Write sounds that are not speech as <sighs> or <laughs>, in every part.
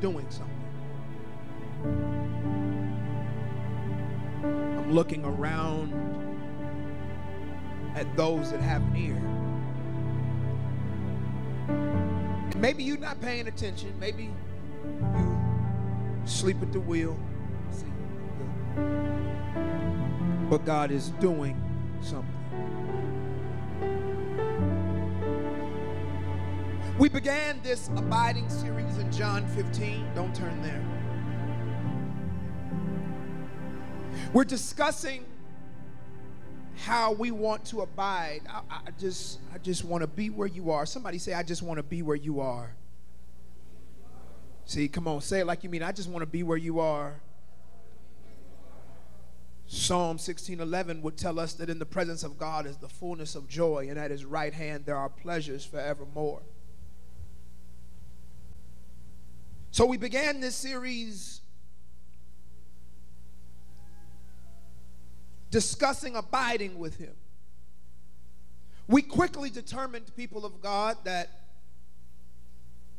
doing something. I'm looking around at those that have an ear. Maybe you're not paying attention. Maybe you sleep at the wheel. But God is doing something. We began this abiding series in John 15. Don't turn there. We're discussing how we want to abide. I, I just, I just want to be where you are. Somebody say, I just want to be where you are. See, come on, say it like you mean. I just want to be where you are. Psalm 16:11 would tell us that in the presence of God is the fullness of joy, and at his right hand there are pleasures forevermore. So we began this series discussing abiding with him. We quickly determined, people of God, that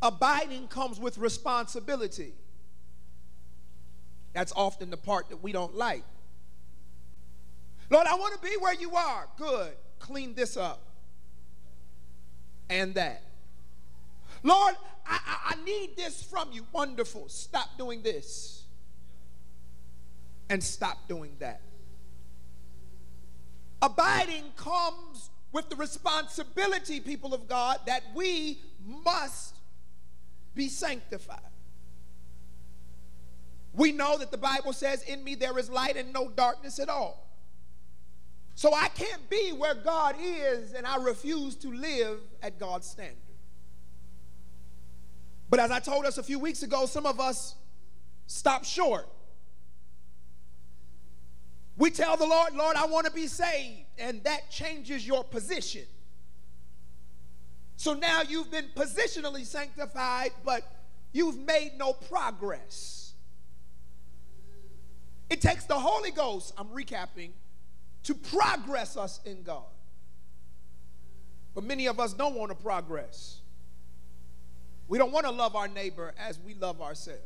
abiding comes with responsibility. That's often the part that we don't like. Lord, I want to be where you are. Good. Clean this up and that. Lord, I, I, I, need this from you. Wonderful. Stop doing this and stop doing that. Abiding comes with the responsibility, people of God, that we must be sanctified. We know that the Bible says, In me there is light and no darkness at all. So I can't be where God is and I refuse to live at God's standard. But as I told us a few weeks ago, some of us stop short. We tell the Lord, Lord, I want to be saved, and that changes your position. So now you've been positionally sanctified, but you've made no progress. It takes the Holy Ghost, I'm recapping, to progress us in God. But many of us don't want to progress. We don't want to love our neighbor as we love ourselves.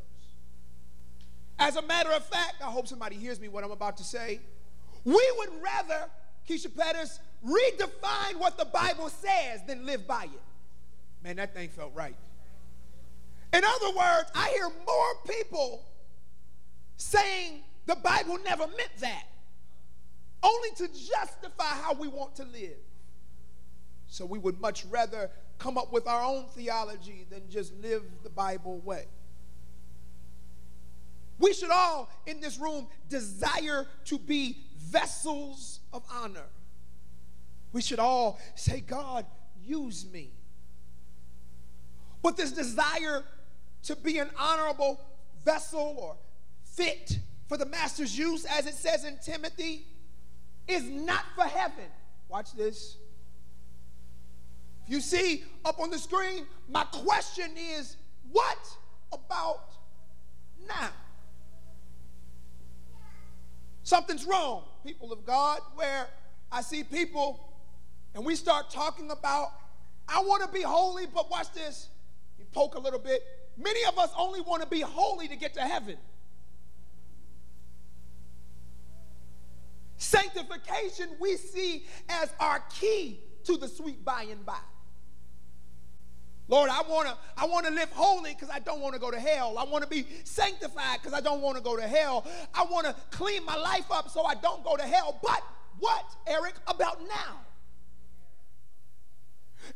As a matter of fact, I hope somebody hears me what I'm about to say. We would rather, Keisha Pettis, redefine what the Bible says than live by it. Man, that thing felt right. In other words, I hear more people saying the Bible never meant that, only to justify how we want to live. So we would much rather come up with our own theology than just live the Bible way. We should all in this room desire to be vessels of honor. We should all say, God, use me. But this desire to be an honorable vessel or fit for the master's use, as it says in Timothy, is not for heaven. Watch this. You see up on the screen, my question is what about now? Something's wrong, people of God, where I see people and we start talking about, I want to be holy, but watch this. You poke a little bit. Many of us only want to be holy to get to heaven. Sanctification we see as our key to the sweet by and by. Lord, I want to I want to live holy because I don't want to go to hell. I want to be sanctified because I don't want to go to hell. I want to clean my life up so I don't go to hell. But what, Eric, about now?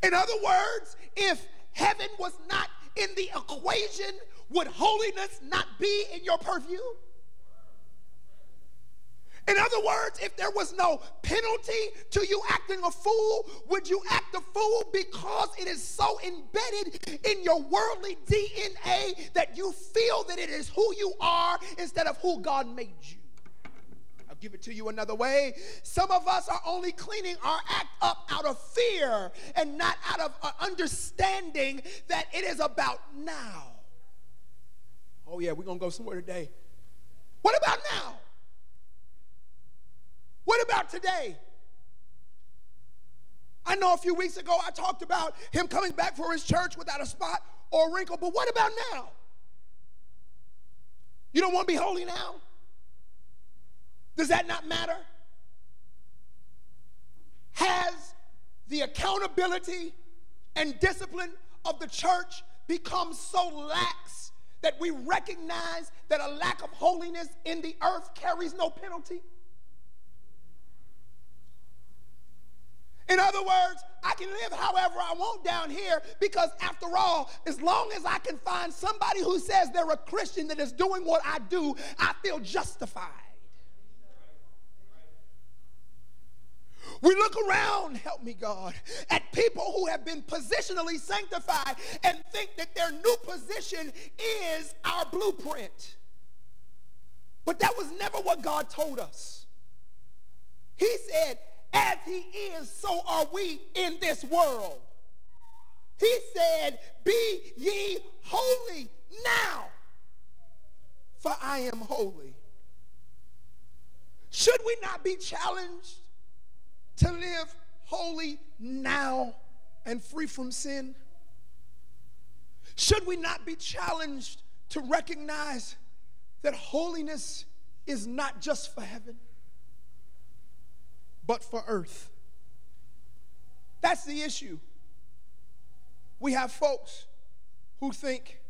In other words, if heaven was not in the equation, would holiness not be in your purview? In other words, if there was no penalty to you acting a fool, would you act a fool because it is so embedded in your worldly DNA that you feel that it is who you are instead of who God made you? I'll give it to you another way. Some of us are only cleaning our act up out of fear and not out of uh, understanding that it is about now. Oh, yeah, we're going to go somewhere today. What about now? What about today? I know a few weeks ago I talked about him coming back for his church without a spot or a wrinkle, but what about now? You don't want to be holy now? Does that not matter? Has the accountability and discipline of the church become so lax that we recognize that a lack of holiness in the earth carries no penalty? In other words, I can live however I want down here because, after all, as long as I can find somebody who says they're a Christian that is doing what I do, I feel justified. We look around, help me God, at people who have been positionally sanctified and think that their new position is our blueprint. But that was never what God told us. He said, as he is, so are we in this world. He said, Be ye holy now, for I am holy. Should we not be challenged to live holy now and free from sin? Should we not be challenged to recognize that holiness is not just for heaven? But for earth. That's the issue. We have folks who think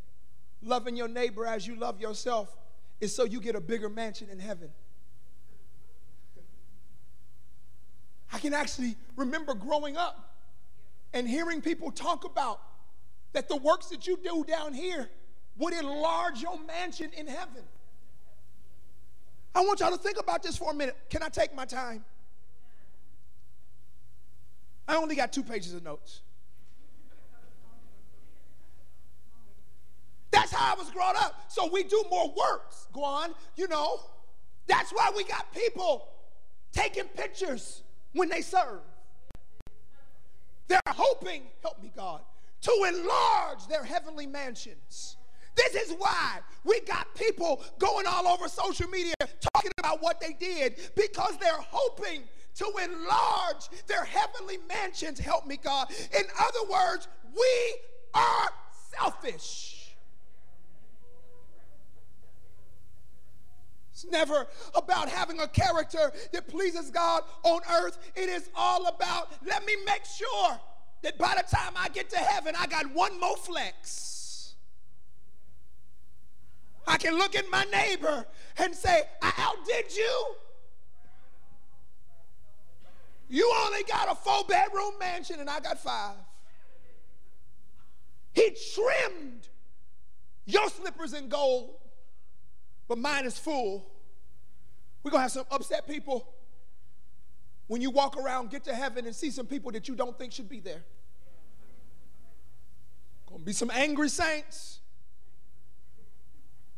loving your neighbor as you love yourself is so you get a bigger mansion in heaven. I can actually remember growing up and hearing people talk about that the works that you do down here would enlarge your mansion in heaven. I want y'all to think about this for a minute. Can I take my time? I only got two pages of notes. That's how I was brought up. So we do more works, Guan, you know. That's why we got people taking pictures when they serve. They're hoping, help me God, to enlarge their heavenly mansions. This is why we got people going all over social media talking about what they did because they're hoping to enlarge their heavenly mansions. Help me, God. In other words, we are selfish. It's never about having a character that pleases God on earth. It is all about let me make sure that by the time I get to heaven, I got one more flex. I can look at my neighbor and say, I outdid you. You only got a four bedroom mansion and I got five. He trimmed your slippers in gold, but mine is full. We're going to have some upset people when you walk around, get to heaven, and see some people that you don't think should be there. Going to be some angry saints.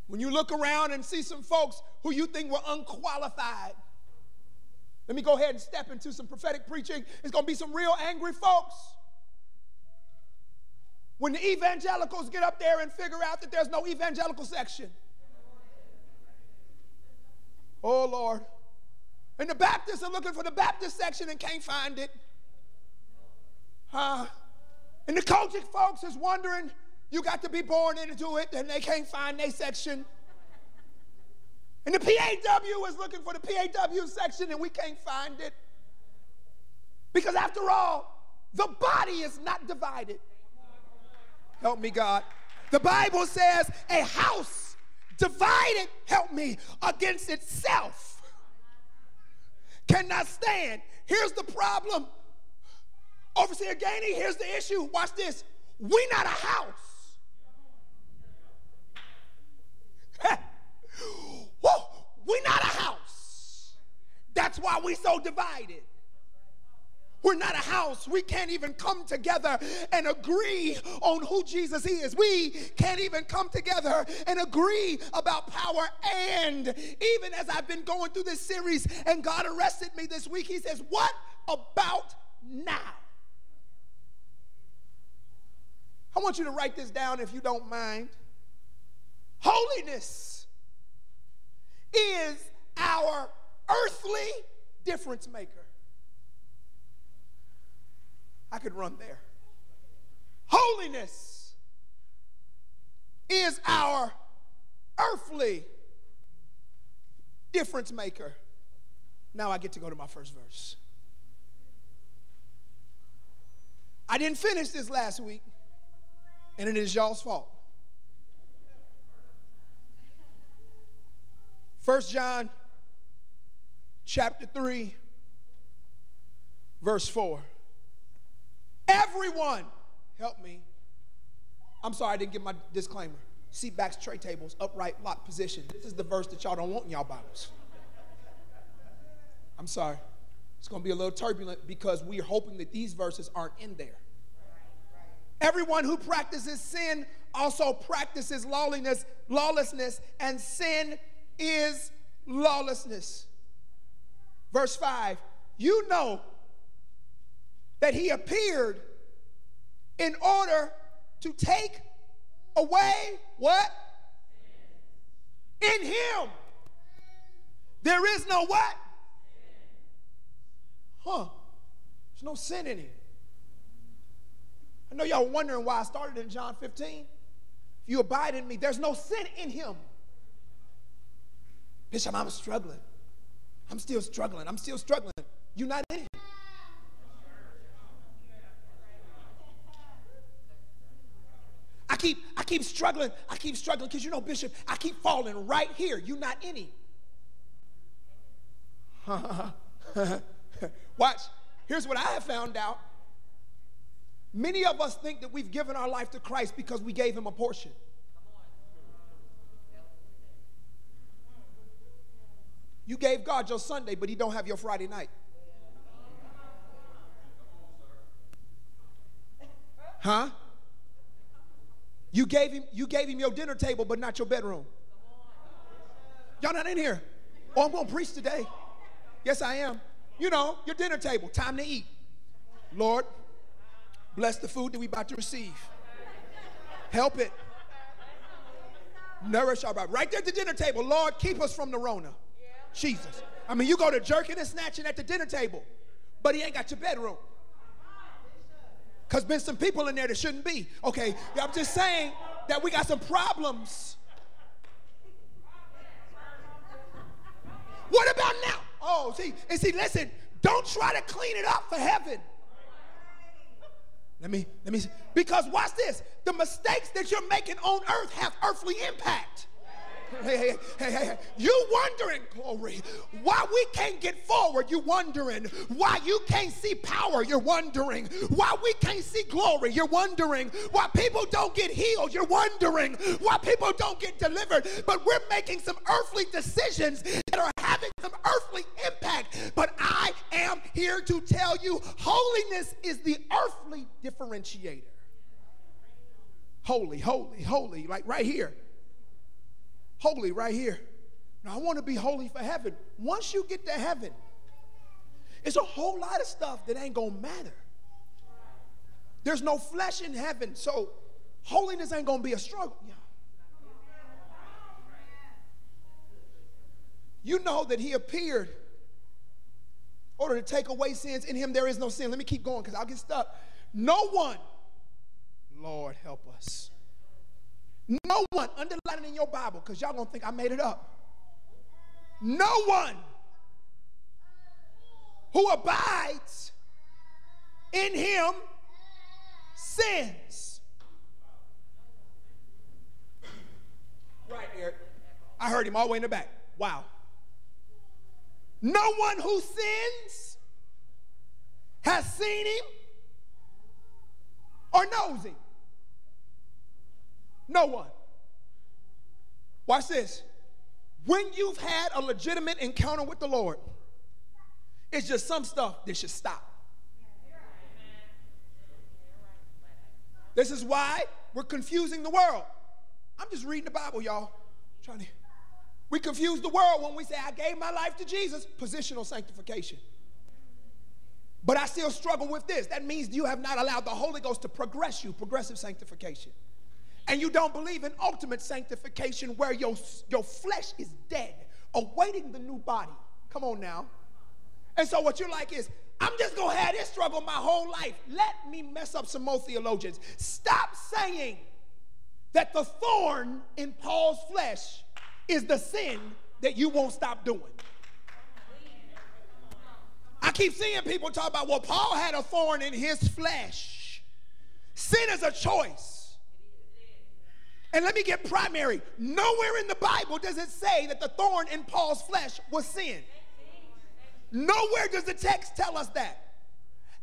When you look around and see some folks who you think were unqualified let me go ahead and step into some prophetic preaching. It's going to be some real angry folks. When the evangelicals get up there and figure out that there's no evangelical section. Oh, Lord. And the Baptists are looking for the Baptist section and can't find it. Huh? And the COGIC folks is wondering, you got to be born into it, and they can't find their section. And the PAW is looking for the PAW section and we can't find it. Because after all, the body is not divided. Help me, God. The Bible says a house divided, help me, against itself cannot stand. Here's the problem. Overseer Gainey, here's the issue. Watch this. We're not a house. <laughs> We're not a house. That's why we're so divided? We're not a house. We can't even come together and agree on who Jesus is. We can't even come together and agree about power. And even as I've been going through this series and God arrested me this week, He says, What about now? I want you to write this down if you don't mind. Holiness is our earthly difference maker. I could run there. Holiness is our earthly difference maker. Now I get to go to my first verse. I didn't finish this last week, and it is y'all's fault. First John chapter 3 verse 4 Everyone, help me. I'm sorry I didn't give my disclaimer. Seat backs, tray tables, upright, lock position. This is the verse that y'all don't want in y'all Bibles. I'm sorry. It's going to be a little turbulent because we're hoping that these verses aren't in there. Everyone who practices sin also practices lawlessness, lawlessness, and sin is lawlessness. Verse 5 You know that he appeared in order to take away what? In him. There is no what? Huh. There's no sin in him. I know y'all wondering why I started in John 15. If you abide in me, there's no sin in him. Bishop, I'm struggling. I'm still struggling. I'm still struggling. You're not in him. I keep, I keep struggling. I keep struggling because you know, Bishop, I keep falling right here. You're not any. <laughs> Watch. Here's what I have found out. Many of us think that we've given our life to Christ because we gave him a portion. You gave God your Sunday, but he don't have your Friday night. Huh? You gave him, you gave him your dinner table, but not your bedroom. Y'all not in here. Oh, I'm going to preach today. Yes, I am. You know, your dinner table, time to eat. Lord, bless the food that we about to receive. Help it. Nourish our body. Right there at the dinner table, Lord, keep us from the Rona. Jesus. I mean, you go to jerking and snatching at the dinner table, but he ain't got your bedroom. Because been some people in there that shouldn't be. Okay, I'm just saying that we got some problems. What about now? Oh, see, and see, listen, don't try to clean it up for heaven. Let me, let me, because watch this. The mistakes that you're making on earth have earthly impact. Hey, hey, hey, hey, You wondering, glory, why we can't get forward. You wondering why you can't see power. You're wondering why we can't see glory. You're wondering why people don't get healed. You're wondering why people don't get delivered. But we're making some earthly decisions that are having some earthly impact. But I am here to tell you holiness is the earthly differentiator. Holy, holy, holy, like right here holy right here. Now, I want to be holy for heaven. Once you get to heaven, it's a whole lot of stuff that ain't to matter. There's no flesh in heaven, so holiness ain't to be a struggle. You know that he appeared in order to take away sins. In him there is no sin. Let me keep going because I'll get stuck. No one, Lord help us. No one, underline it in your Bible because y'all gonna think I made it up. No one who abides in him sins. Right, Eric. I heard him all the way in the back. Wow. No one who sins has seen him or knows him. No one. Watch this. When you've had a legitimate encounter with the Lord, It's just some stuff that should stop. This is why we're confusing the world. I'm just reading the Bible, y'all. trying to. We confuse the world when we say, I gave my life to Jesus, positional sanctification. But I still struggle with this. That means you have not allowed the Holy Ghost to progress you, progressive sanctification. And you don't believe in ultimate sanctification where your, your flesh is dead, awaiting the new body. Come on now. And so what you're like is, I'm just gonna have this struggle my whole life. Let me mess up some more theologians. Stop saying that the thorn in Paul's flesh is the sin that you won't stop doing. I keep seeing people talk about, well, Paul had a thorn in his flesh. Sin is a choice. And let me get primary. Nowhere in the Bible does it say that the thorn in Paul's flesh was sin. Nowhere does the text tell us that.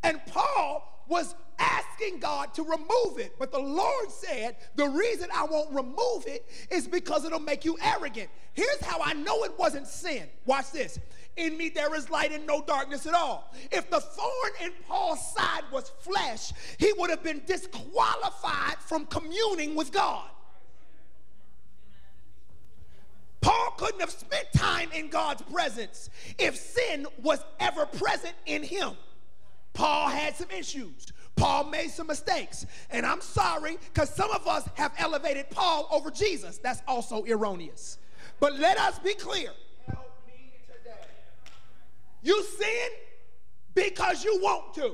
And Paul was asking God to remove it. But the Lord said, The reason I won't remove it is because it'll make you arrogant. Here's how I know it wasn't sin. Watch this. In me there is light and no darkness at all. If the thorn in Paul's side was flesh, he would have been disqualified from communing with God. Paul couldn't have spent time in God's presence if sin was ever present in him. Paul had some issues. Paul made some mistakes. And I'm sorry because some of us have elevated Paul over Jesus. That's also erroneous. But let us be clear. You sin because you want to.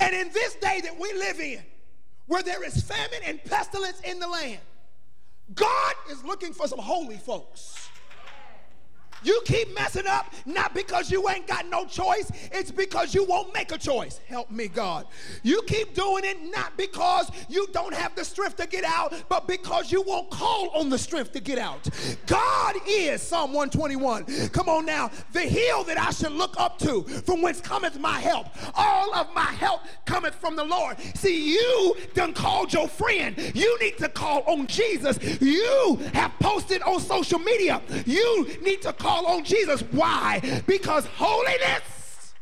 And in this day that we live in, where there is famine and pestilence in the land, God is looking for some holy folks. You keep messing up not because you ain't got no choice, it's because you won't make a choice. Help me, God. You keep doing it not because you don't have the strength to get out, but because you won't call on the strength to get out. God is Psalm 121. Come on now, the hill that I should look up to, from whence cometh my help. All of my help cometh from the Lord. See, you done called your friend. You need to call on Jesus. You have posted on social media. You need to call on Jesus. Why? Because holiness.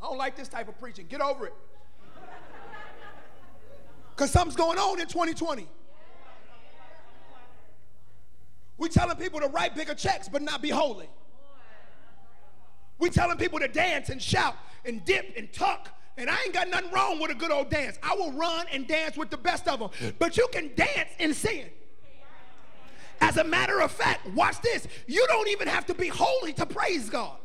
I don't like this type of preaching. Get over it. Because something's going on in 2020. We're telling people to write bigger checks but not be holy. We're telling people to dance and shout and dip and tuck. And I ain't got nothing wrong with a good old dance. I will run and dance with the best of them. But you can dance in sin. As a matter of fact, watch this. You don't even have to be holy to praise God.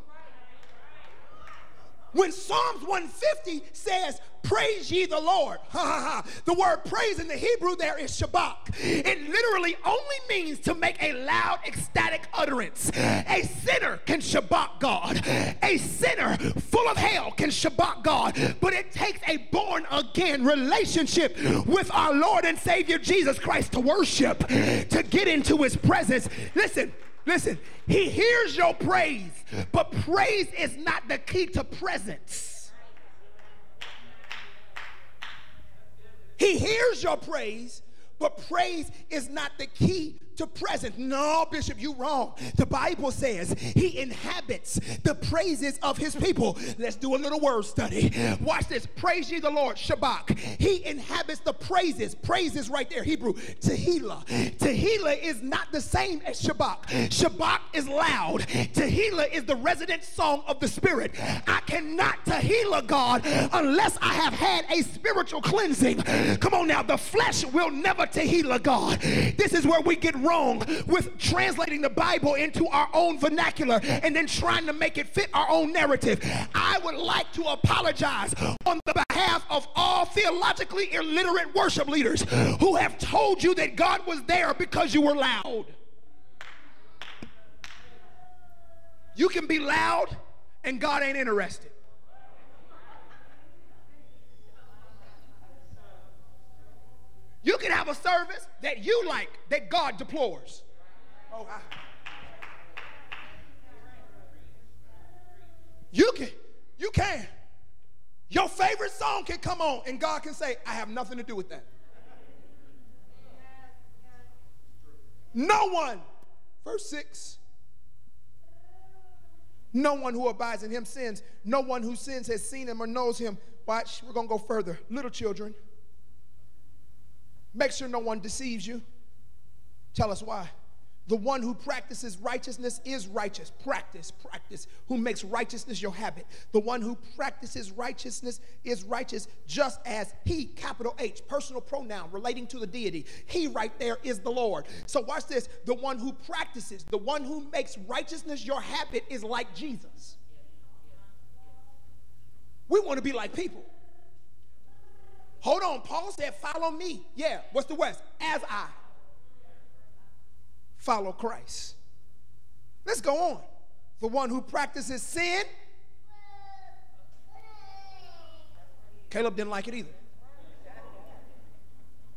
When Psalms 150 says, Praise ye the Lord, ha ha ha, the word praise in the Hebrew there is shabach. It literally only means to make a loud, ecstatic utterance. A sinner can shabach God. A sinner full of hell can shabach God. But it takes a born again relationship with our Lord and Savior Jesus Christ to worship, to get into his presence. Listen, Listen, he hears your praise, but praise is not the key to presence. He hears your praise, but praise is not the key to present. No, Bishop, you wrong. The Bible says he inhabits the praises of his people. Let's do a little word study. Watch this. Praise ye the Lord, Shabach. He inhabits the praises. Praises right there, Hebrew. Tehillah. Tehillah is not the same as Shabach. Shabach is loud. Tehillah is the resident song of the Spirit. I cannot Tehillah God unless I have had a spiritual cleansing. Come on now, the flesh will never Tehillah God. This is where we get wrong with translating the Bible into our own vernacular and then trying to make it fit our own narrative. I would like to apologize on the behalf of all theologically illiterate worship leaders who have told you that God was there because you were loud. You can be loud and God ain't interested. You can have a service that you like that God deplores. Oh, I, you can, you can. Your favorite song can come on, and God can say, I have nothing to do with that. No one, verse 6, no one who abides in him sins. No one who sins has seen him or knows him. Watch, we're going to go further. Little children, make sure no one deceives you. Tell us why. The one who practices righteousness is righteous. Practice, practice. Who makes righteousness your habit. The one who practices righteousness is righteous just as he, capital H, personal pronoun relating to the deity. He right there is the Lord. So watch this. The one who practices, the one who makes righteousness your habit is like Jesus. We want to be like people. Hold on. Paul said, Follow me. Yeah. What's the West? As I follow Christ. Let's go on. The one who practices sin, Caleb didn't like it either.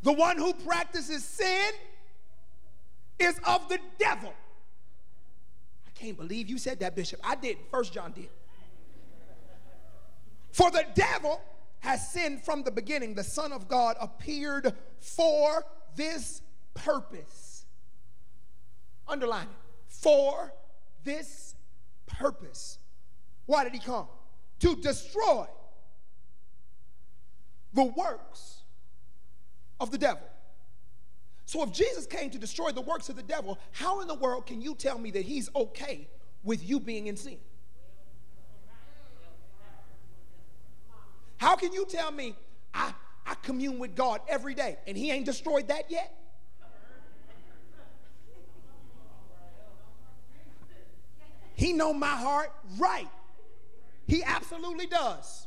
The one who practices sin is of the devil. I can't believe you said that, Bishop. I did. First John did. For the devil has sinned from the beginning. The Son of God appeared for this purpose Underline it. For this purpose. Why did he come? To destroy the works of the devil. So if Jesus came to destroy the works of the devil, how in the world can you tell me that he's okay with you being in sin? How can you tell me I, I commune with God every day and he ain't destroyed that yet? He know my heart right. He absolutely does.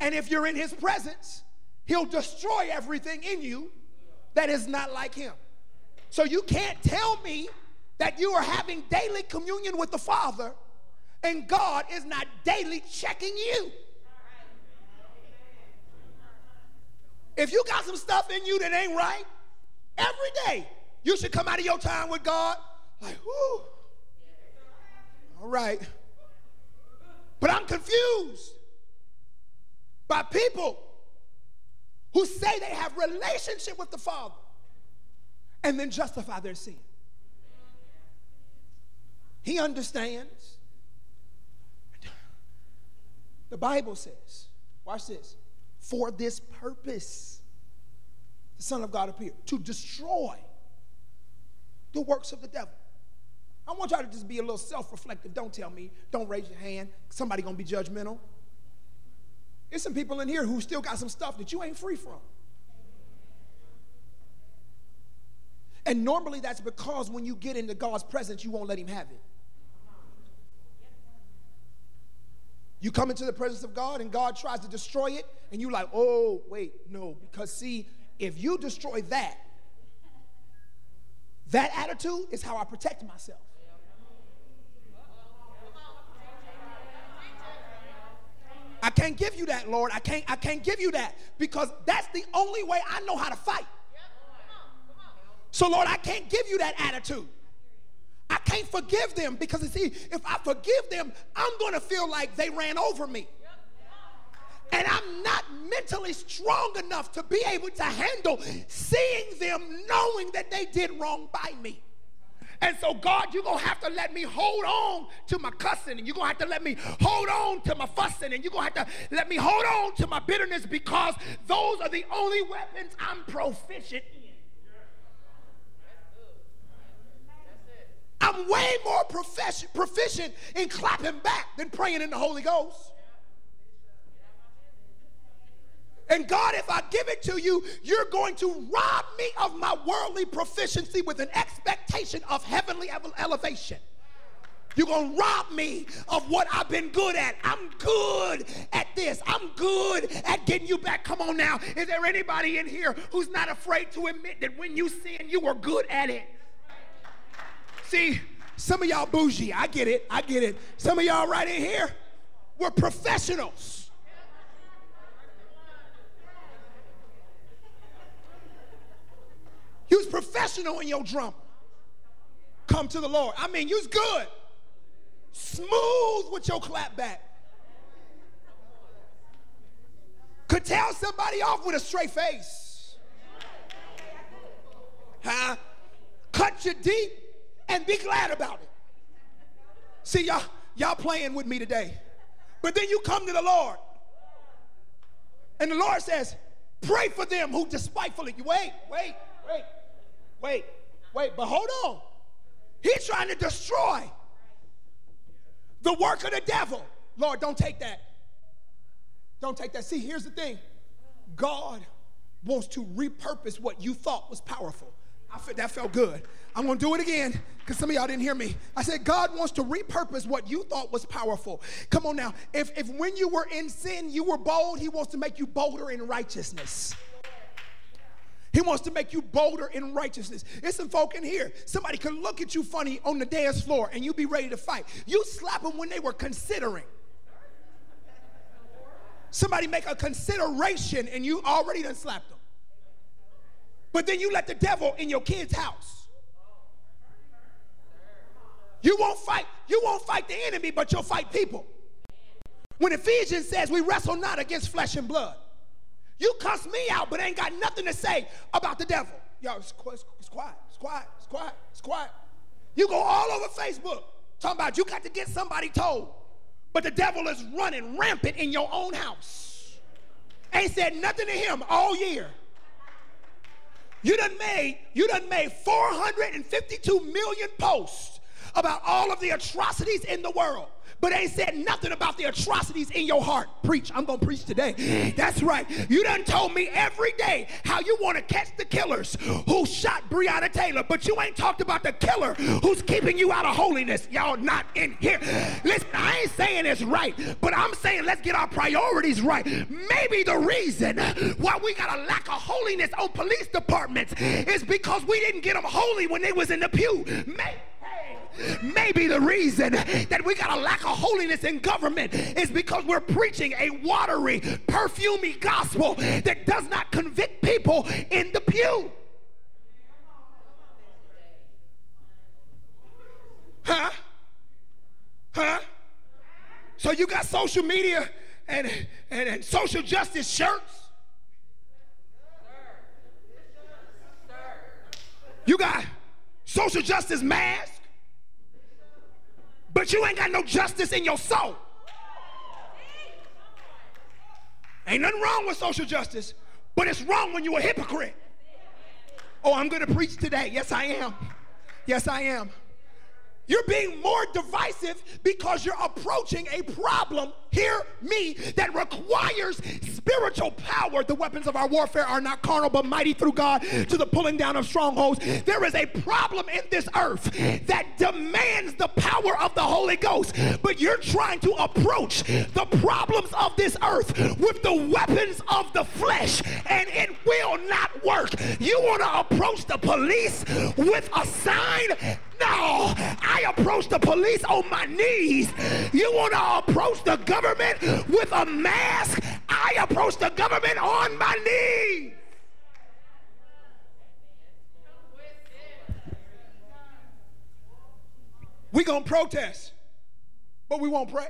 And if you're in his presence, he'll destroy everything in you that is not like him. So you can't tell me that you are having daily communion with the Father and God is not daily checking you. If you got some stuff in you that ain't right, every day you should come out of your time with God like, whoo, all right. But I'm confused by people who say they have relationship with the Father and then justify their sin. He understands. The Bible says, watch this, for this purpose, the Son of God appeared to destroy the works of the devil. I want y'all to just be a little self-reflective. Don't tell me. Don't raise your hand. Somebody gonna be judgmental. There's some people in here who still got some stuff that you ain't free from. And normally that's because when you get into God's presence, you won't let him have it. You come into the presence of God and God tries to destroy it, and you're like, oh, wait, no. Because see, if you destroy that, that attitude is how I protect myself. I can't give you that, Lord. I can't, I can't give you that because that's the only way I know how to fight. So, Lord, I can't give you that attitude. Can't forgive them because, you see, if I forgive them, I'm going to feel like they ran over me. And I'm not mentally strong enough to be able to handle seeing them knowing that they did wrong by me. And so, God, you're going to have to let me hold on to my cussing, and you're going to have to let me hold on to my fussing, and you're going to have to let me hold on to my bitterness because those are the only weapons I'm proficient I'm way more proficient in clapping back than praying in the Holy Ghost. And God, if I give it to you, you're going to rob me of my worldly proficiency with an expectation of heavenly elevation. You're going to rob me of what I've been good at. I'm good at this. I'm good at getting you back. Come on now. Is there anybody in here who's not afraid to admit that when you sin, you were good at it? See, some of y'all bougie. I get it. I get it. Some of y'all right in here, we're professionals. You was professional in your drum. Come to the Lord. I mean, you was good. Smooth with your clap back. Could tell somebody off with a straight face. Huh? cut you deep, and be glad about it. See, y'all, y'all playing with me today. But then you come to the Lord, and the Lord says, Pray for them who despitefully. Wait, wait, wait, wait, wait, but hold on. He's trying to destroy the work of the devil. Lord, don't take that. Don't take that. See, here's the thing God wants to repurpose what you thought was powerful. Feel, that felt good. I'm going to do it again because some of y'all didn't hear me. I said, God wants to repurpose what you thought was powerful. Come on now. If, if when you were in sin, you were bold, He wants to make you bolder in righteousness. He wants to make you bolder in righteousness. There's some folk in here. Somebody could look at you funny on the dance floor and you be ready to fight. You slap them when they were considering. Somebody make a consideration and you already done slapped them. But then you let the devil in your kid's house. You won't fight, you won't fight the enemy, but you'll fight people. When Ephesians says we wrestle not against flesh and blood, you cuss me out, but ain't got nothing to say about the devil. Yo, it's, it's, it's quiet, it's quiet, it's quiet, it's quiet. You go all over Facebook talking about you got to get somebody told, but the devil is running rampant in your own house. Ain't said nothing to him all year. You done made, you done made 452 million posts about all of the atrocities in the world but ain't said nothing about the atrocities in your heart. Preach. I'm going to preach today. Mm. That's right. You done told me every day how you want to catch the killers who shot Breonna Taylor, but you ain't talked about the killer who's keeping you out of holiness. Y'all not in here. Listen, I ain't saying it's right, but I'm saying let's get our priorities right. Maybe the reason why we got a lack of holiness on police departments is because we didn't get them holy when they was in the pew. Maybe Maybe the reason that we got a lack of holiness in government is because we're preaching a watery, perfumey gospel that does not convict people in the pew. Huh? Huh? So you got social media and, and, and social justice shirts. You got social justice masks but you ain't got no justice in your soul. Ain't nothing wrong with social justice, but it's wrong when you're a hypocrite. Oh, I'm going to preach today. Yes, I am. Yes, I am. You're being more divisive because you're approaching a problem, hear me, that requires spiritual power. The weapons of our warfare are not carnal, but mighty through God to the pulling down of strongholds. There is a problem in this earth that demands the power of the Holy Ghost, but you're trying to approach the problems of this earth with the weapons of the flesh, and it will not work. You want to approach the police with a sign no, I approach the police on my knees. You want to approach the government with a mask? I approach the government on my knees. We're going to protest, but we won't pray.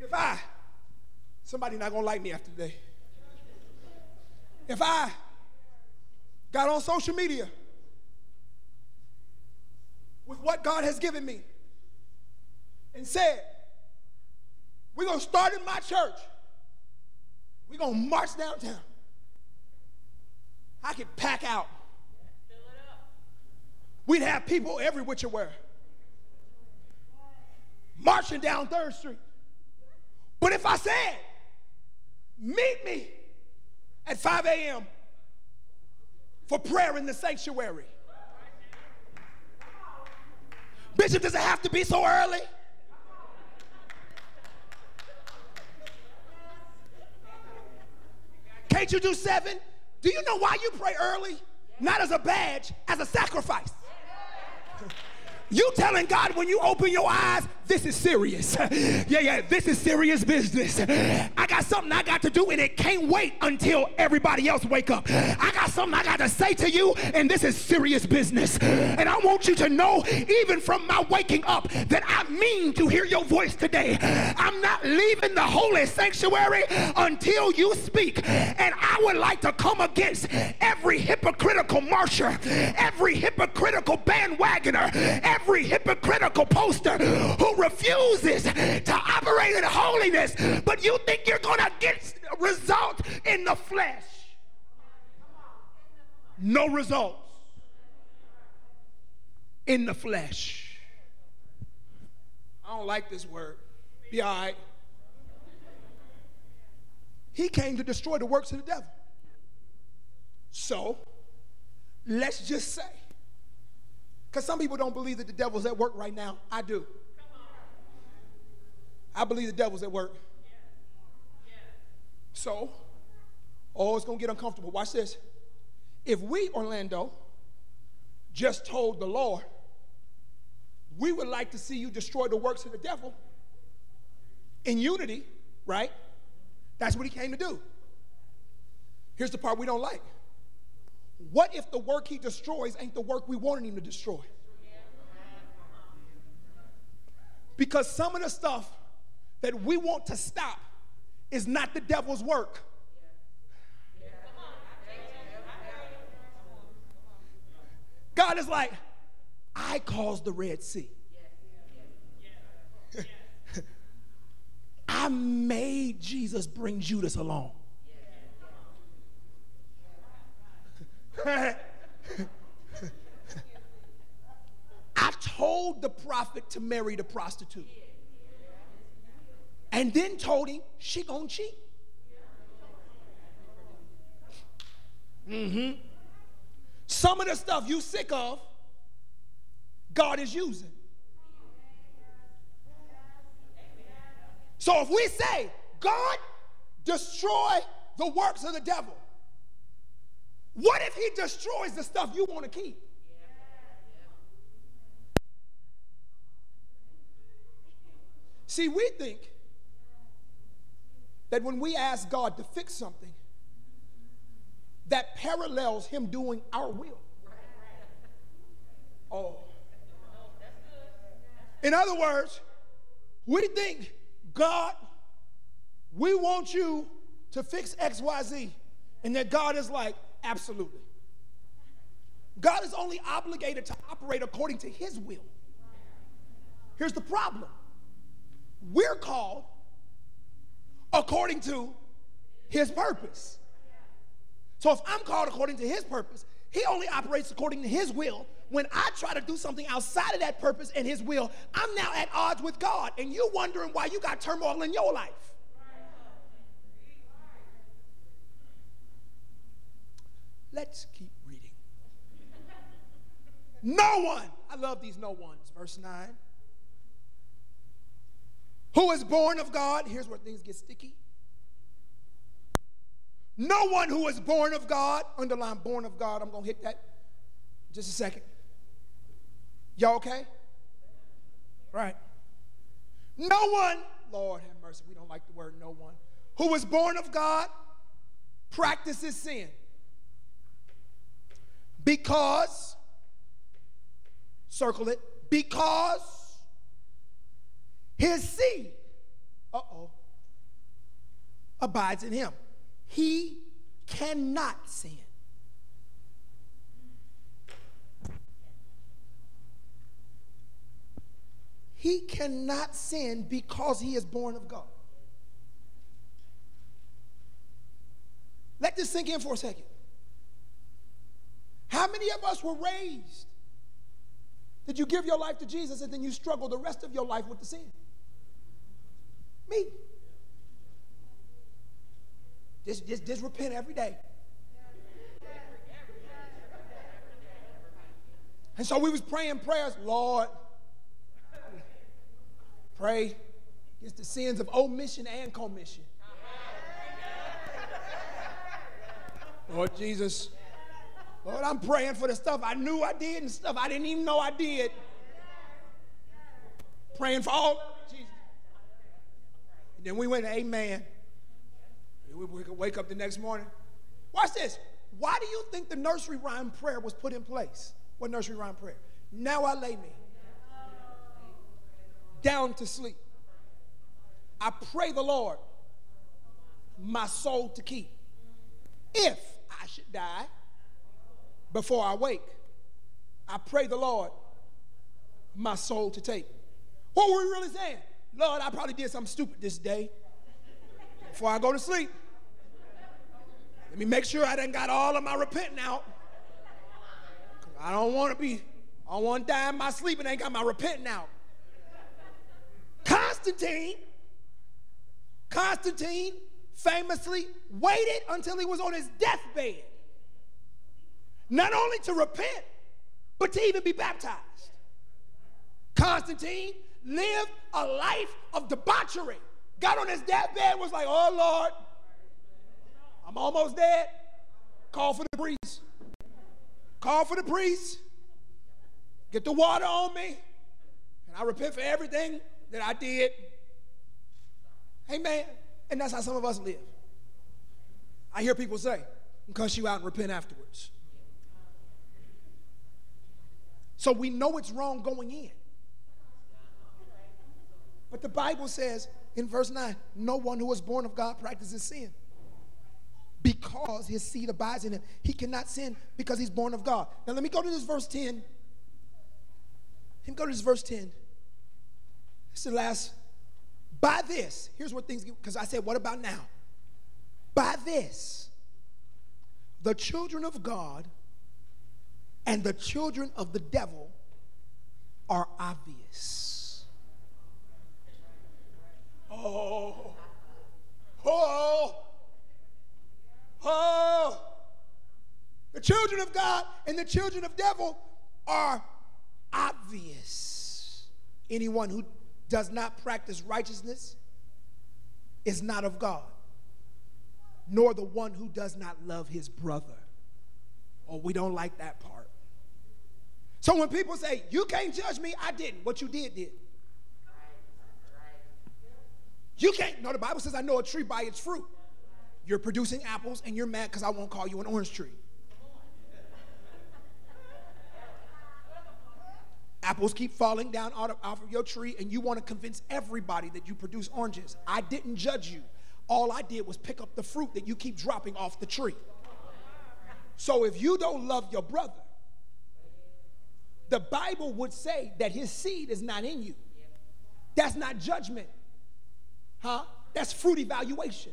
If I, somebody not going to like me after today. If I got on social media with what God has given me and said, we're going to start in my church, we're going to march downtown. I could pack out. We'd have people every which way marching down Third Street. But if I said, meet me at 5 a.m. for prayer in the sanctuary. Bishop, does it have to be so early? Can't you do seven? Do you know why you pray early? Not as a badge, as a sacrifice. <laughs> You telling God when you open your eyes, this is serious. <laughs> yeah, yeah, this is serious business. I got something I got to do and it can't wait until everybody else wake up. I got something I got to say to you and this is serious business. And I want you to know even from my waking up that I mean to hear your voice today. I'm not leaving the holy sanctuary until you speak. And I would like to come against every hypocritical marsher, every hypocritical bandwagoner, every hypocritical poster who refuses to operate in holiness, but you think you're going to get results in the flesh. No results in the flesh. I don't like this word. Be all right. He came to destroy the works of the devil. So, let's just say, because some people don't believe that the devil's at work right now. I do. I believe the devil's at work. So, oh, it's going to get uncomfortable. Watch this. If we, Orlando, just told the Lord, we would like to see you destroy the works of the devil in unity, right? That's what he came to do. Here's the part we don't like. What if the work he destroys ain't the work we wanted him to destroy? Because some of the stuff that we want to stop is not the devil's work. God is like, I caused the Red Sea. <laughs> I made Jesus bring Judas along. I told the prophet to marry the prostitute and then told him she gonna cheat. Mm-hmm. Some of the stuff you sick of, God is using. So if we say, God, destroy the works of the devil, what if he destroys the stuff you want to keep? See, we think that when we ask God to fix something, that parallels Him doing our will. Oh. In other words, we think, God, we want you to fix XYZ. And that God is like, absolutely. God is only obligated to operate according to His will. Here's the problem we're called according to his purpose. So if I'm called according to his purpose, he only operates according to his will. When I try to do something outside of that purpose and his will, I'm now at odds with God, and you're wondering why you got turmoil in your life. Let's keep reading. No one, I love these no ones. Verse 9 who is born of God, here's where things get sticky. No one who is born of God, underline born of God, I'm going to hit that just a second. Y'all okay? Right. No one, Lord have mercy, we don't like the word no one, who is born of God practices sin. Because, circle it, because his seed, uh oh, abides in him. He cannot sin. He cannot sin because he is born of God. Let this sink in for a second. How many of us were raised? Did you give your life to Jesus and then you struggle the rest of your life with the sin? Me. Just, just, just repent every day. And so we was praying prayers, Lord, pray against the sins of omission and commission. Lord Jesus, Lord, I'm praying for the stuff I knew I did and stuff I didn't even know I did. praying for all Jesus. And then we went, Amen. We could wake up the next morning. Watch this. Why do you think the nursery rhyme prayer was put in place? What nursery rhyme prayer? Now I lay me down to sleep. I pray the Lord my soul to keep. If I should die before I wake, I pray the Lord my soul to take. What were we really saying? Lord, I probably did something stupid this day before I go to sleep. Let me make sure I done got all of my repenting out. I don't want to be, I don't want to die in my sleep and ain't got my repenting out. Constantine, Constantine famously waited until he was on his deathbed, not only to repent, but to even be baptized. Constantine lived a life of debauchery. Got on his deathbed, was like, oh Lord, I'm almost dead. Call for the priest. Call for the priest. Get the water on me. And I repent for everything that I did. Amen. And that's how some of us live. I hear people say, cuss you out and repent afterwards. So we know it's wrong going in. But the Bible says in verse 9 no one who is born of God practices sin because his seed abides in him. He cannot sin because he's born of God. Now let me go to this verse 10. Let me go to this verse 10. It's the last. By this, here's what things, because I said, what about now? By this, the children of God and the children of the devil are obvious. Oh, oh, oh. The children of God and the children of devil are obvious. Anyone who does not practice righteousness is not of God, nor the one who does not love his brother. Oh, we don't like that part. So when people say, You can't judge me, I didn't. What you did, did. You can't. No, the Bible says, I know a tree by its fruit. You're producing apples and you're mad because I won't call you an orange tree. Apples keep falling down off of your tree, and you want to convince everybody that you produce oranges. I didn't judge you. All I did was pick up the fruit that you keep dropping off the tree. So if you don't love your brother, the Bible would say that his seed is not in you. That's not judgment. Huh? That's fruit evaluation.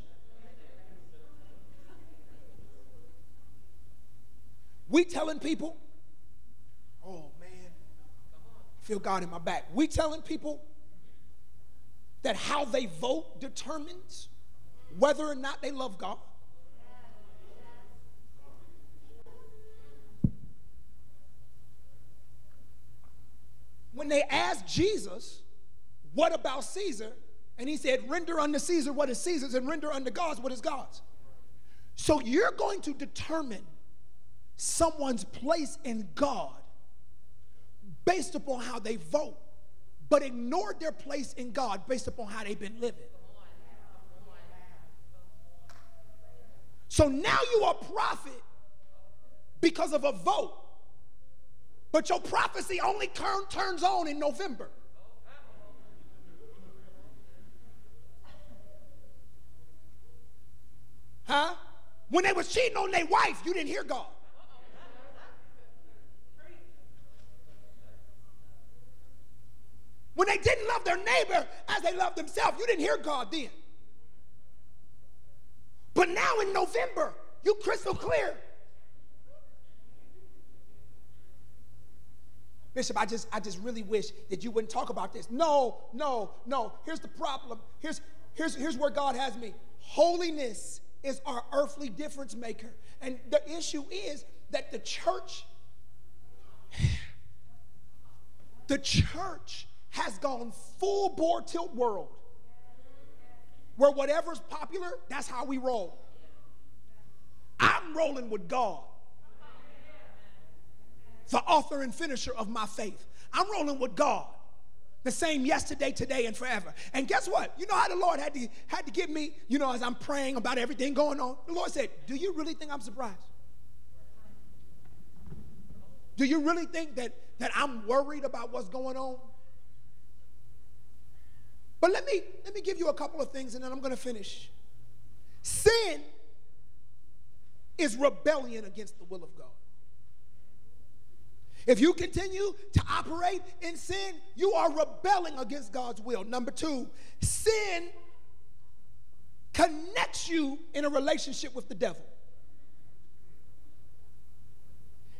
We telling people, oh man, feel God in my back. We telling people that how they vote determines whether or not they love God. They asked Jesus, What about Caesar? And he said, Render unto Caesar what is Caesar's and render unto God's what is God's. So you're going to determine someone's place in God based upon how they vote, but ignore their place in God based upon how they've been living. So now you are a prophet because of a vote, but your prophecy only turn, turns on in November. Huh? When they was cheating on their wife, you didn't hear God. When they didn't love their neighbor as they loved themselves, you didn't hear God then. But now in November, you crystal clear. Bishop, I just, I just really wish that you wouldn't talk about this. No, no, no. Here's the problem. Here's, here's, here's where God has me. Holiness is our earthly difference maker. And the issue is that the church, <sighs> the church has gone full bore tilt world where whatever's popular, that's how we roll. I'm rolling with God, the author and finisher of my faith. I'm rolling with God, the same yesterday, today, and forever. And guess what? You know how the Lord had to had to give me, you know, as I'm praying about everything going on. The Lord said, Do you really think I'm surprised? Do you really think that, that I'm worried about what's going on? But let me let me give you a couple of things and then I'm going to finish. Sin is rebellion against the will of God. If you continue to operate in sin, you are rebelling against God's will. Number two, sin connects you in a relationship with the devil.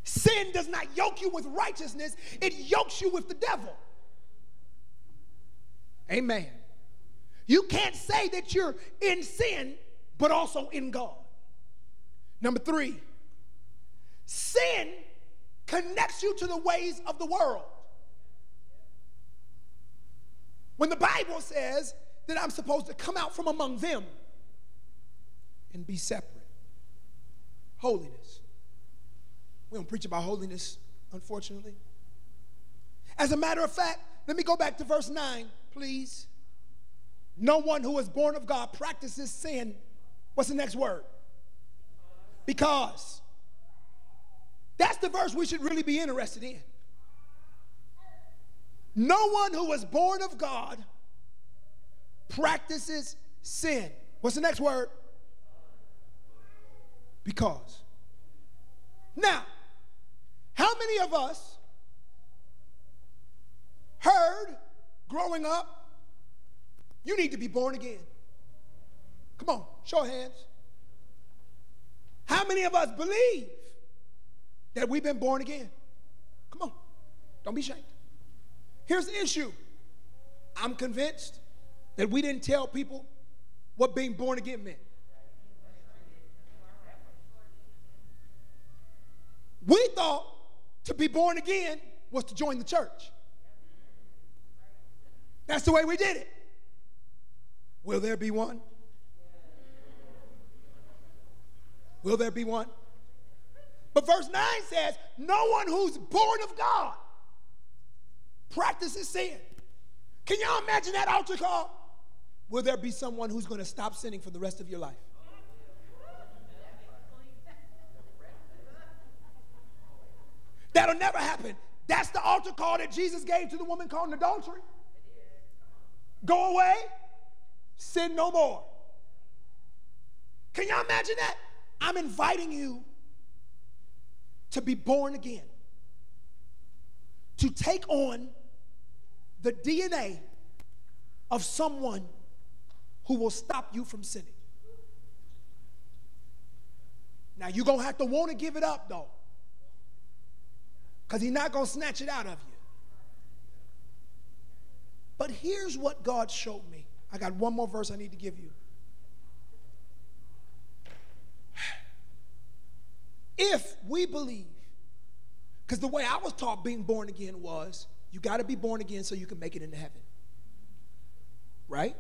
Sin does not yoke you with righteousness, it yokes you with the devil. Amen. You can't say that you're in sin, but also in God. Number three, sin connects you to the ways of the world. When the Bible says that I'm supposed to come out from among them and be separate, holiness. We don't preach about holiness, unfortunately. As a matter of fact, let me go back to verse 9, please. No one who is born of God practices sin. What's the next word? Because. That's the verse we should really be interested in. No one who was born of God practices sin. What's the next word? Because. Now, how many of us heard growing up, you need to be born again? Come on, show hands. How many of us believe that we've been born again? Come on, don't be ashamed. Here's the issue I'm convinced that we didn't tell people what being born again meant. We thought to be born again was to join the church. That's the way we did it. Will there be one? Will there be one? But verse 9 says, No one who's born of God practices sin. Can y'all imagine that altar call? Will there be someone who's going to stop sinning for the rest of your life? That'll never happen. That's the altar call that Jesus gave to the woman caught in adultery. Go away, sin no more. Can y'all imagine that? I'm inviting you to be born again, to take on the DNA of someone who will stop you from sinning. Now, you're going to have to want to give it up, though because he's not going to snatch it out of you. But here's what God showed me. I got one more verse I need to give you. If we believe, because the way I was taught being born again was you got to be born again so you can make it into heaven. Right?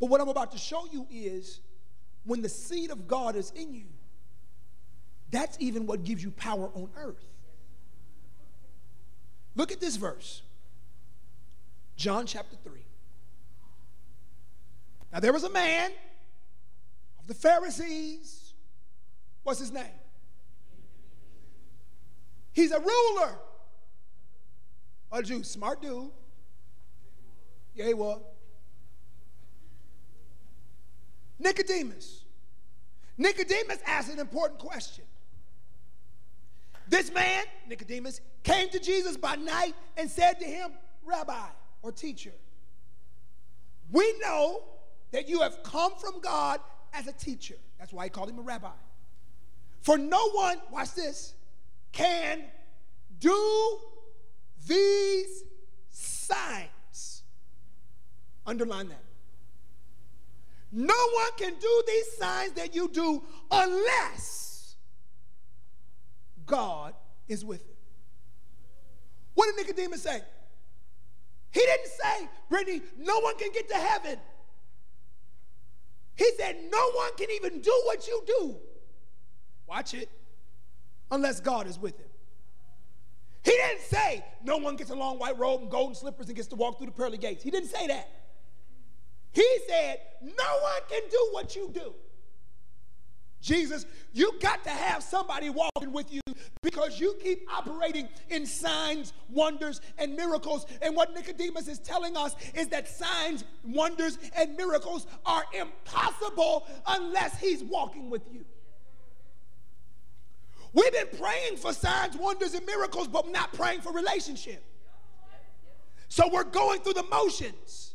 But what I'm about to show you is when the seed of God is in you, that's even what gives you power on earth. Look at this verse John chapter 3. Now, there was a man of the Pharisees. What's his name? He's a ruler. A Jew, smart dude. Yeah, he was. Nicodemus. Nicodemus asked an important question. This man, Nicodemus, came to Jesus by night and said to him, Rabbi or teacher, we know that you have come from God as a teacher. That's why he called him a rabbi. For no one, watch this, can do these signs. Underline that. No one can do these signs that you do unless God is with him. What did Nicodemus say? He didn't say, Brittany, no one can get to heaven. He said, no one can even do what you do. Watch it. Unless God is with him. He didn't say no one gets a long white robe and golden slippers and gets to walk through the pearly gates. He didn't say that. He said, No one can do what you do. Jesus, you got to have somebody walking with you because you keep operating in signs, wonders, and miracles. And what Nicodemus is telling us is that signs, wonders, and miracles are impossible unless he's walking with you. We've been praying for signs, wonders, and miracles, but not praying for relationship. So we're going through the motions.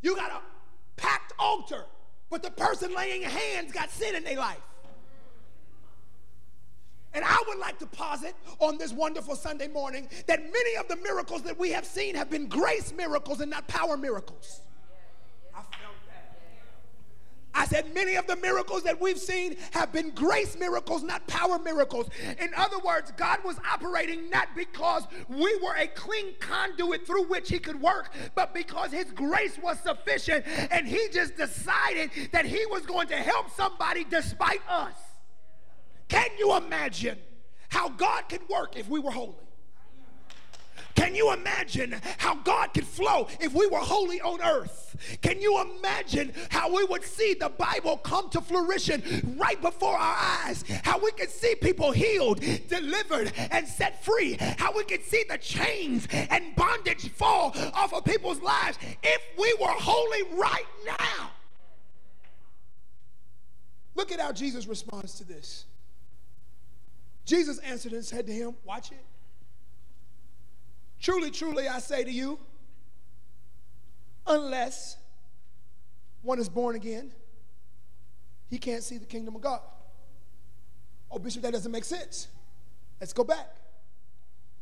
You got a packed altar, but the person laying hands got sin in their life. And I would like to posit on this wonderful Sunday morning that many of the miracles that we have seen have been grace miracles and not power miracles. I said many of the miracles that we've seen have been grace miracles, not power miracles. In other words, God was operating not because we were a clean conduit through which He could work, but because His grace was sufficient and He just decided that He was going to help somebody despite us. Can you imagine how God could work if we were holy? Can you imagine how God could flow if we were holy on earth? Can you imagine how we would see the Bible come to fruition right before our eyes? How we could see people healed, delivered, and set free? How we could see the chains and bondage fall off of people's lives if we were holy right now? Look at how Jesus responds to this. Jesus answered and said to him, Watch it. Truly, truly, I say to you, unless one is born again, he can't see the kingdom of God. Oh, Bishop, that doesn't make sense. Let's go back.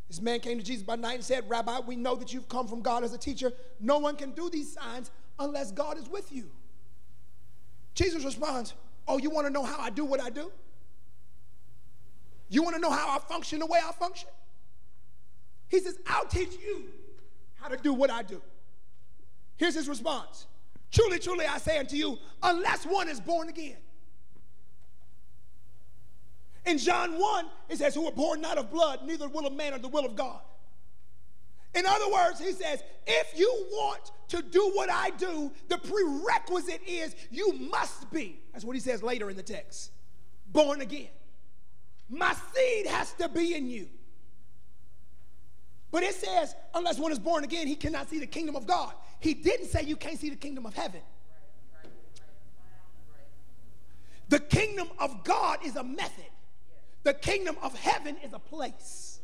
This man came to Jesus by night and said, Rabbi, we know that you've come from God as a teacher. No one can do these signs unless God is with you. Jesus responds, Oh, you want to know how I do what I do? You want to know how I function the way I function? He says, I'll teach you how to do what I do. Here's his response Truly, truly, I say unto you, unless one is born again. In John 1, it says, Who are born not of blood, neither will of man or the will of God. In other words, he says, if you want to do what I do, the prerequisite is you must be, that's what he says later in the text, born again. My seed has to be in you. But it says, unless one is born again, he cannot see the kingdom of God. He didn't say you can't see the kingdom of heaven. The kingdom of God is a method, the kingdom of heaven is a place.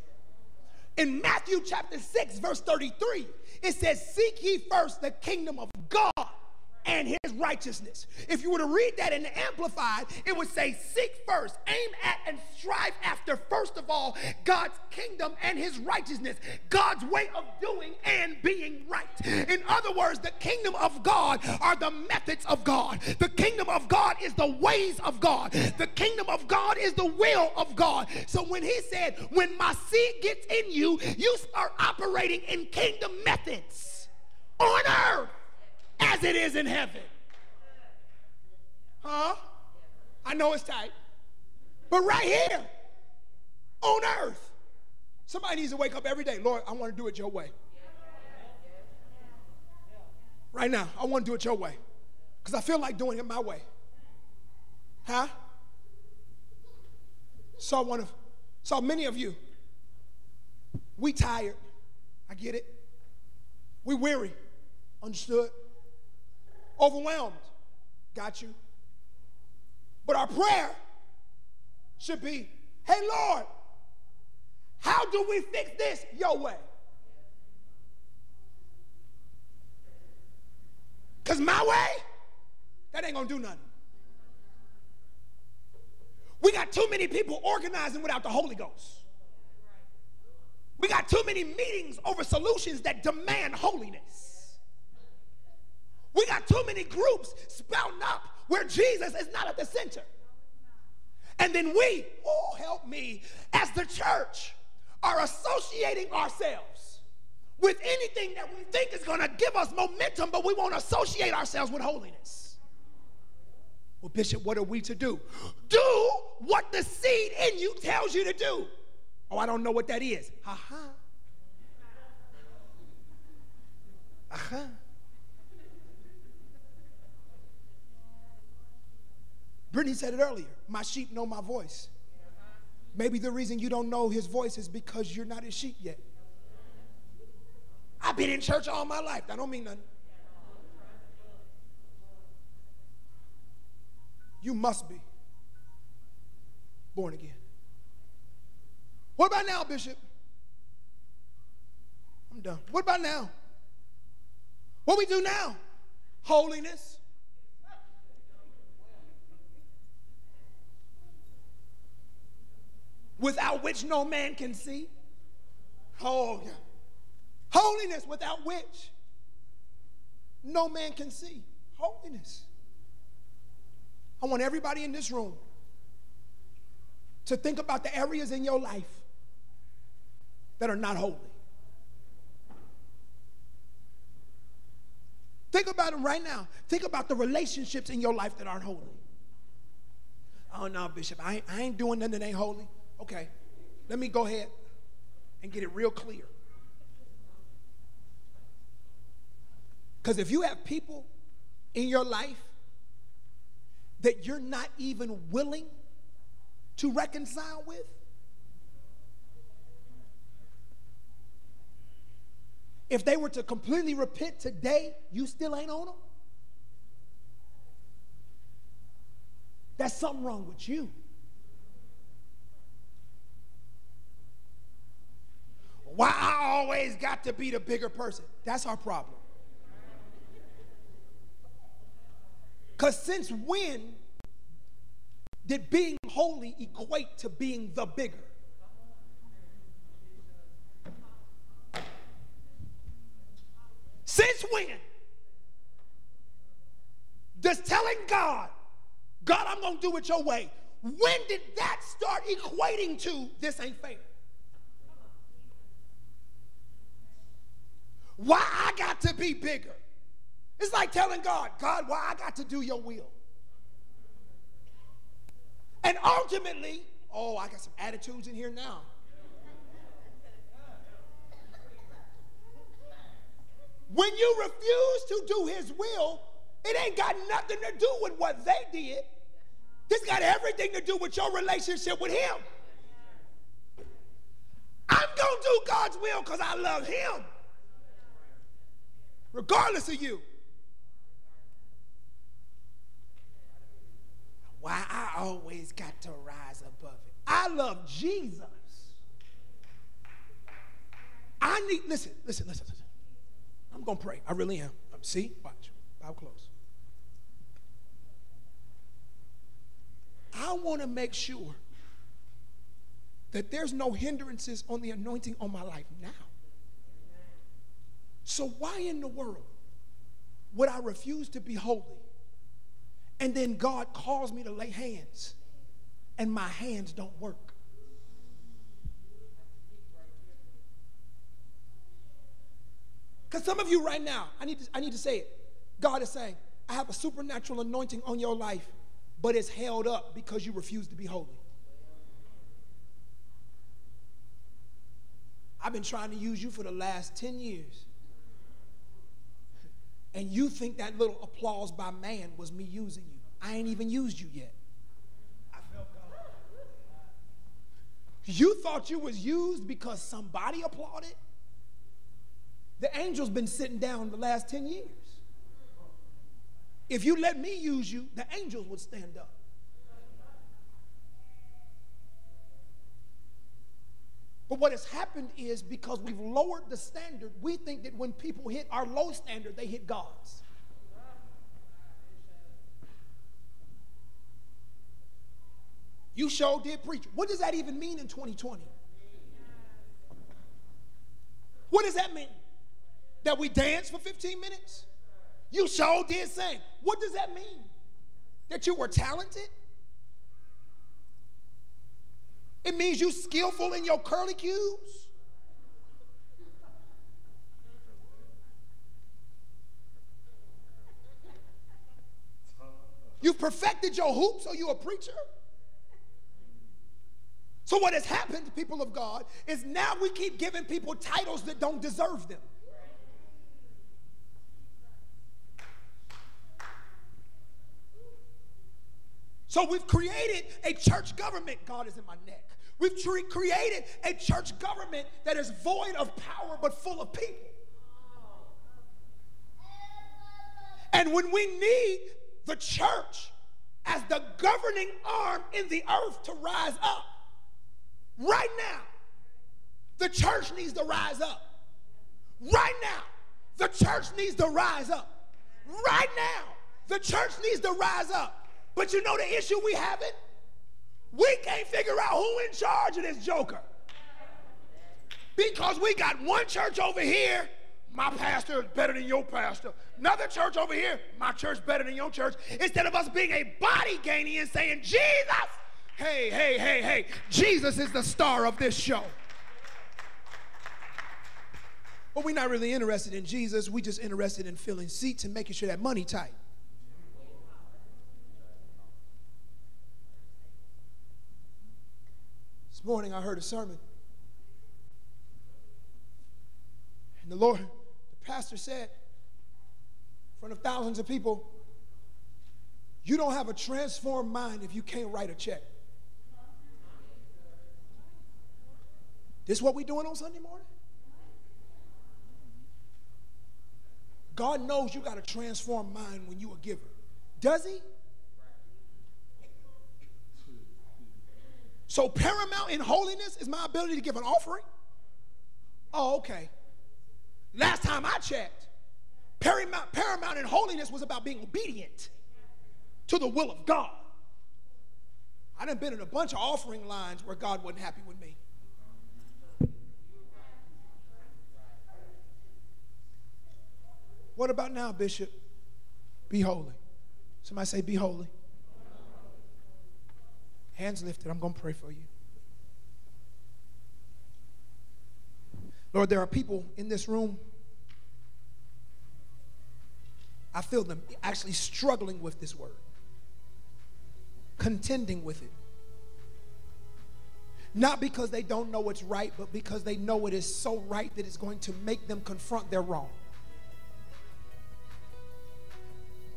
In Matthew chapter 6, verse 33, it says, Seek ye first the kingdom of God and his righteousness. If you were to read that in the Amplified, it would say, Seek first, aim at, and strive after, first of all, God's kingdom and his righteousness, God's way of doing and being right. In other words, the kingdom of God are the methods of God, the kingdom of God is the ways of God, the kingdom of God is the will of God. So when he said, When my seed gets in you, you start operating in kingdom methods on earth as it is in heaven. Huh? I know it's tight. But right here on earth, somebody needs to wake up every day. Lord, I want to do it your way. Right now, I want to do it your way. Because I feel like doing it my way. Huh? Saw one of, saw many of you. We tired. I get it. We weary. Understood? Overwhelmed. Got you. But our prayer should be hey, Lord, how do we fix this your way? Because my way, that ain't going to do nothing. We got too many people organizing without the Holy Ghost. We got too many meetings over solutions that demand holiness. We got too many groups spouting up where Jesus is not at the center. And then we, oh, help me, as the church, are associating ourselves with anything that we think is going to give us momentum, but we won't associate ourselves with holiness. Well, Bishop, what are we to do? Do what the seed in you tells you to do. Oh, I don't know what that is. Ha ha. Uh-huh. Brittany said it earlier. My sheep know my voice. Maybe the reason you don't know his voice is because you're not his sheep yet. I've been in church all my life. That don't mean nothing. You must be born again. What about now, Bishop? I'm done. What about now? What we do now? Holiness. Without which no man can see. Oh, yeah. Holiness without which no man can see. Holiness. I want everybody in this room to think about the areas in your life that are not holy. Think about them right now. Think about the relationships in your life that aren't holy. Oh, no, Bishop, I I ain't doing nothing that ain't holy. Okay, let me go ahead and get it real clear. Because if you have people in your life that you're not even willing to reconcile with, if they were to completely repent today, you still ain't on them? That's something wrong with you. Why I always got to be the bigger person? That's our problem. Because since when did being holy equate to being the bigger? Since when does telling God, God, I'm going to do it your way, when did that start equating to this ain't fair? Why I got to be bigger? It's like telling God, God, why I got to do your will? And ultimately, oh, I got some attitudes in here now. When you refuse to do his will, it ain't got nothing to do with what they did. This got everything to do with your relationship with him. I'm going to do God's will because I love him, regardless of you. Why I always got to rise above it. I love Jesus. I need, listen, listen, listen, listen. I'm going to pray. I really am. Um, see? Watch. Bow close. I want to make sure that there's no hindrances on the anointing on my life now. So, why in the world would I refuse to be holy? And then God calls me to lay hands, and my hands don't work. Because some of you right now, I need, to, I need to say it. God is saying, I have a supernatural anointing on your life, but it's held up because you refuse to be holy. I've been trying to use you for the last 10 years. And you think that little applause by man was me using you. I ain't even used you yet. You thought you was used because somebody applauded? The angel's been sitting down the last 10 years. If you let me use you, the angels would stand up. But what has happened is because we've lowered the standard, we think that when people hit our low standard, they hit God's. You sure did preach. What does that even mean in 2020? What does that mean? that we danced for 15 minutes? You sure did sing. What does that mean? That you were talented? It means you skillful in your curly cues? You've perfected your hoops, so you a preacher? So what has happened, people of God, is now we keep giving people titles that don't deserve them. So we've created a church government. God is in my neck. We've created a church government that is void of power but full of people. And when we need the church as the governing arm in the earth to rise up, right now, the church needs to rise up. Right now, the church needs to rise up. Right now, the church needs to rise up. But you know the issue we have it? We can't figure out who in charge of this joker. Because we got one church over here, my pastor is better than your pastor. Another church over here, my church better than your church. Instead of us being a body gaining and saying, Jesus, hey, hey, hey, hey, Jesus is the star of this show. But we're not really interested in Jesus. We're just interested in filling seats and making sure that money tight. Morning I heard a sermon. And the Lord, the pastor said, in front of thousands of people, you don't have a transformed mind if you can't write a check. This is what we're doing on Sunday morning? God knows you got a transformed mind when you a giver. Does he? So paramount in holiness is my ability to give an offering? Oh, okay. Last time I checked, paramount, paramount in holiness was about being obedient to the will of God. I done been in a bunch of offering lines where God wasn't happy with me. What about now, Bishop? Be holy. Somebody say, Be holy. Hands lifted. I'm going to pray for you. Lord, there are people in this room. I feel them actually struggling with this word, contending with it. Not because they don't know what's right, but because they know it is so right that it's going to make them confront their wrong.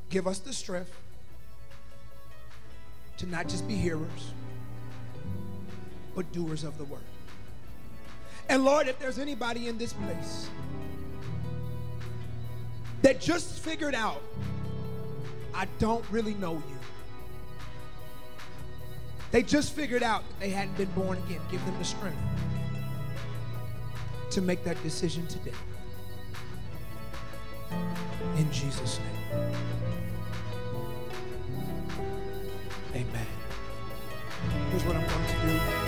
Give us the strength to not just be hearers, but doers of the word. And Lord, if there's anybody in this place that just figured out, I don't really know you. They just figured out that they hadn't been born again. Give them the strength to make that decision today. In Jesus' name. Amen. Here's what I'm going to do.